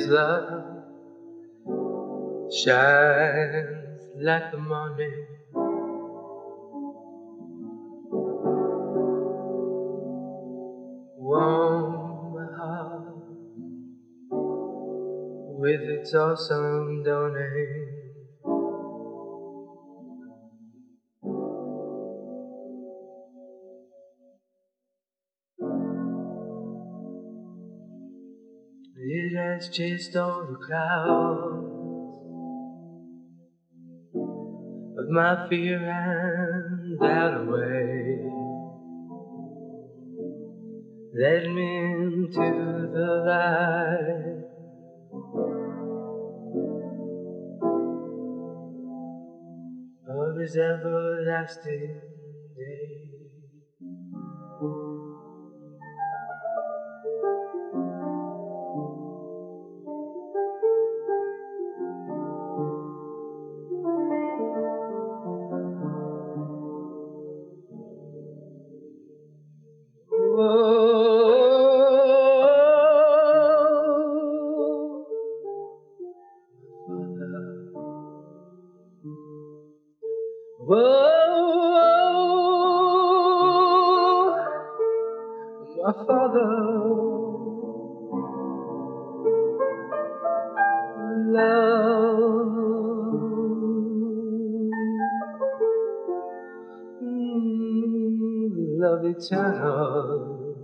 His love shines like the morning. Warm my heart with its awesome dawning. Has chased all the clouds of my fear and doubt away. Led me into the light. Of his everlasting Whoa, my father, love, mm, love eternal.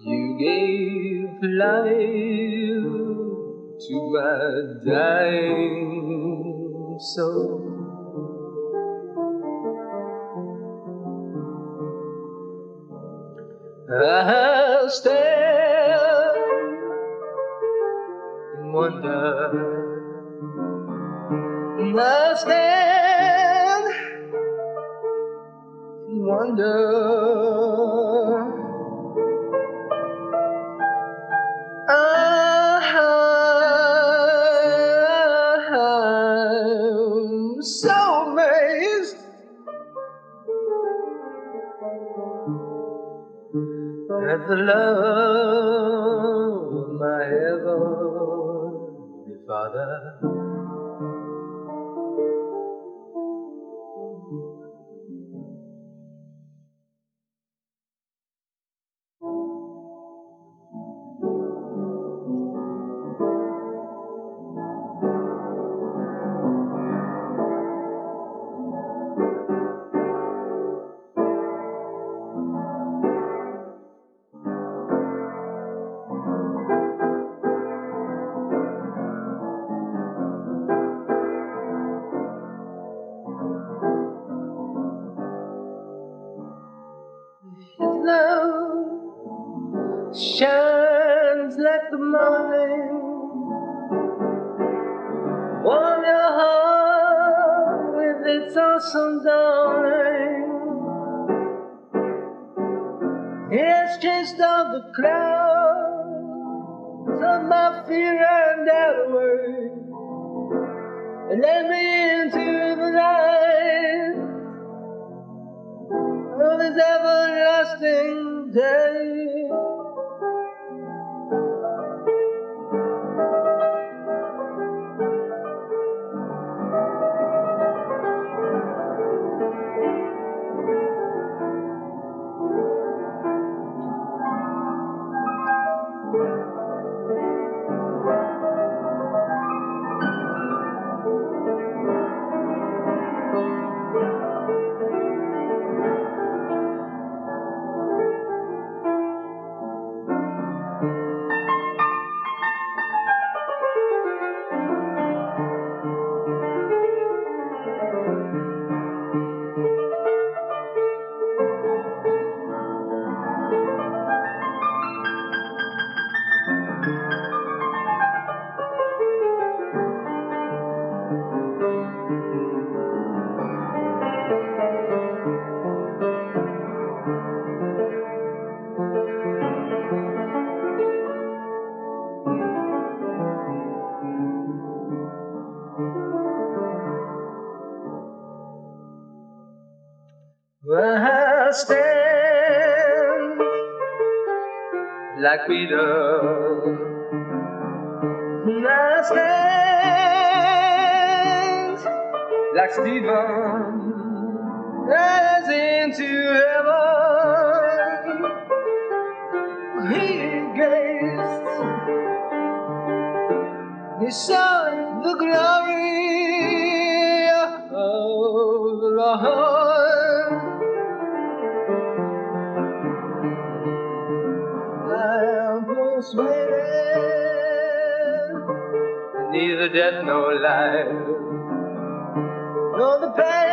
You gave life my dying soul. I stand in wonder. At the love of my heavenly Father. Just all the clouds of my fear and away. And let me into the light of his everlasting day. Like Stephen as into heaven. He gazed, he saw the glory of the Lord. I am persuaded neither death nor life, nor the past,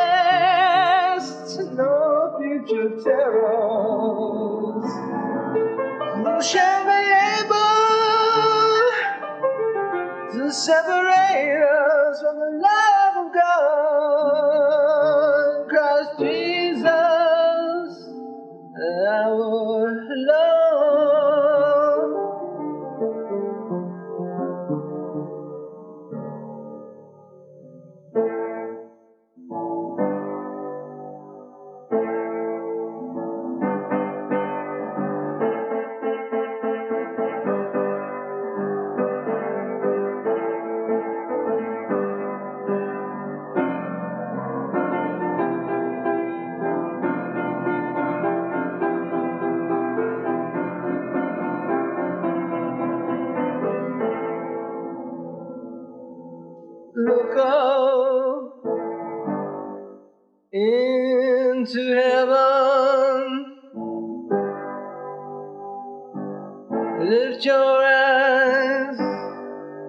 Lift your eyes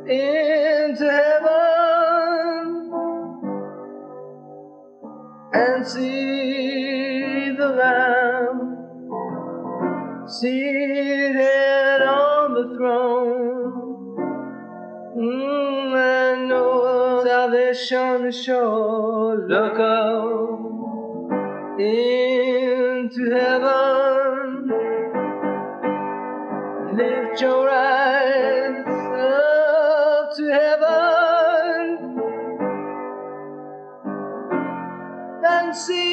into heaven and see the Lamb seated on the throne. Mm, I know salvation is sure. Look up into heaven. Lift your eyes up to heaven and see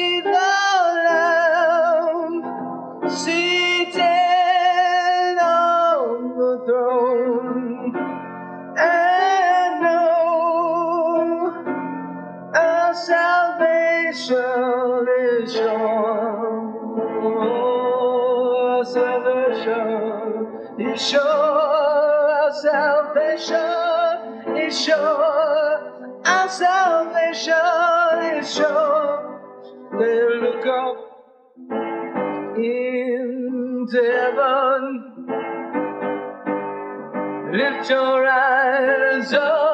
salvation is sure. Our salvation is sure. Our salvation is sure. They look up into heaven. Lift your eyes up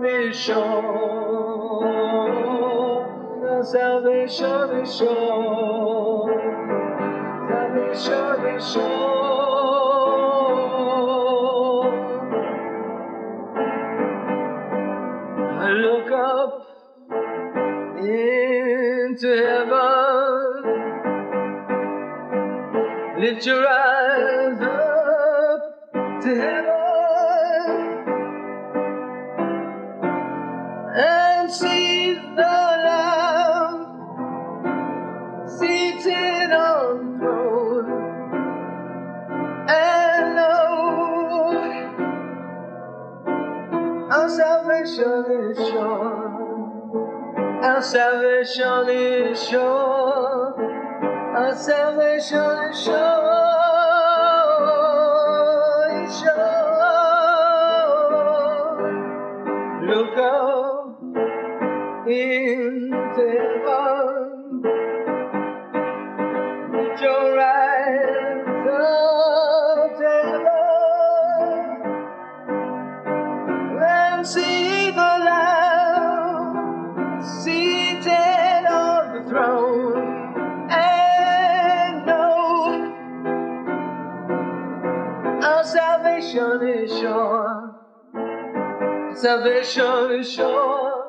salvation. Our salvation is sure salvation is sure. Look up into heaven. Lift your eyes salvation. Our salvation is sure. Our salvation is sure. Is sure. Look up into heaven. Salvation is sure.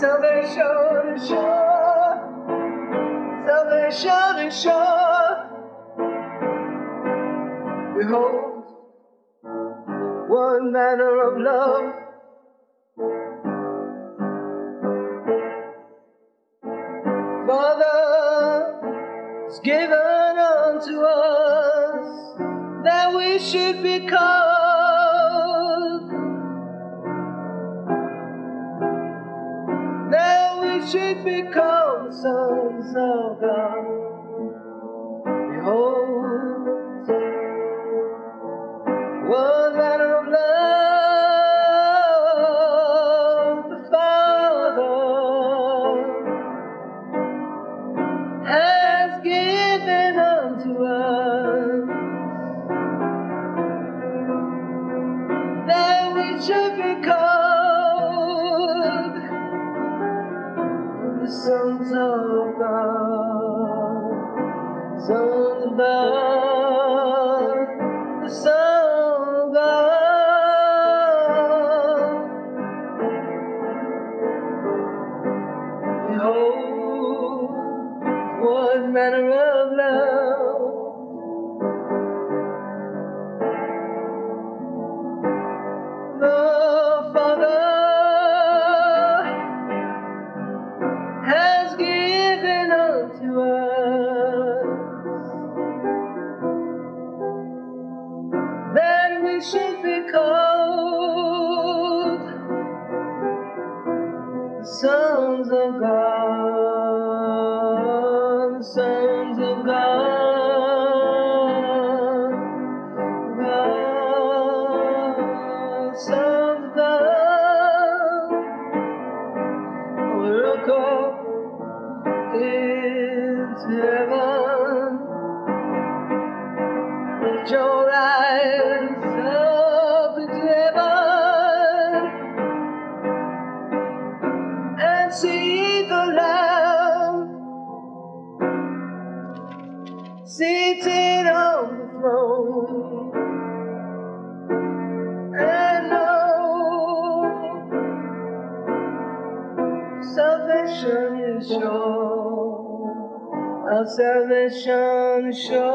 Salvation is sure. Salvation is sure. Behold, one manner of love. Father is given unto us that we should be should be called sons of God. The sons we should be called the sons of God, Salvation sure.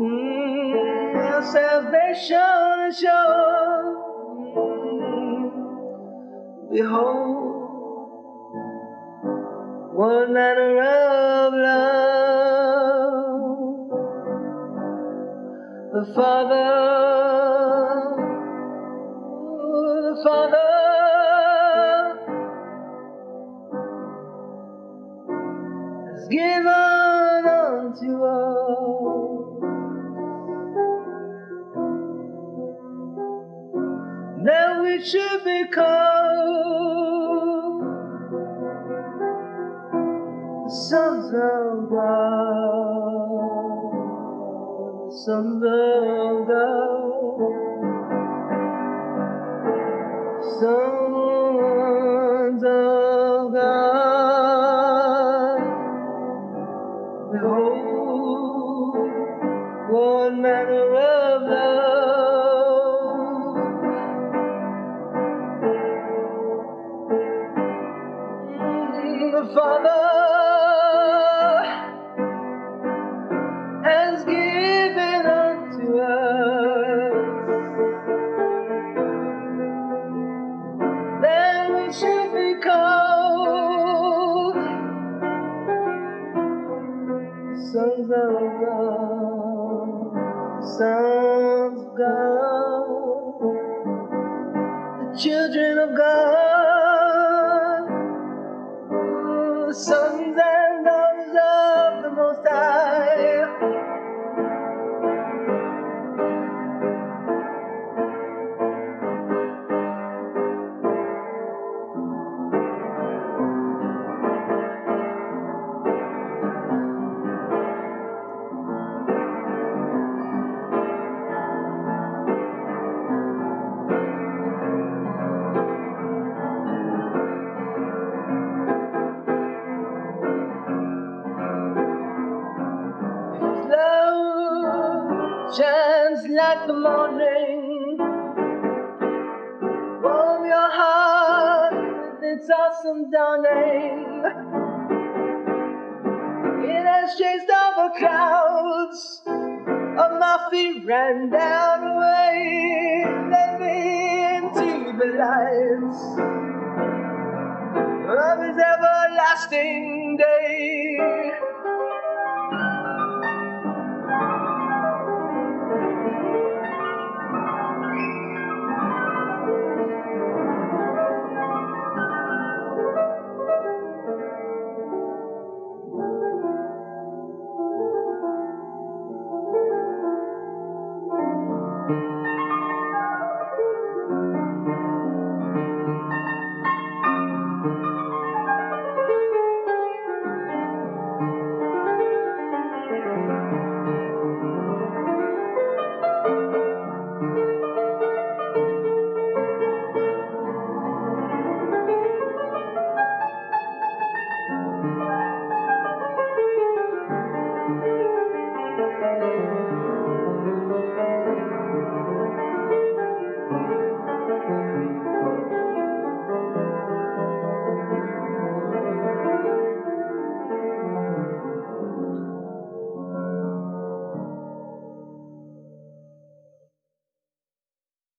Mm, our salvation. Mm, behold, one manner of love. The Father, the Father we should be called the sons of God, the sons of God, sons The Father the sons and shines like the morning. Warm your heart with its awesome dawning. It has chased all the clouds of my feet ran down away, led me into the lights of his everlasting day.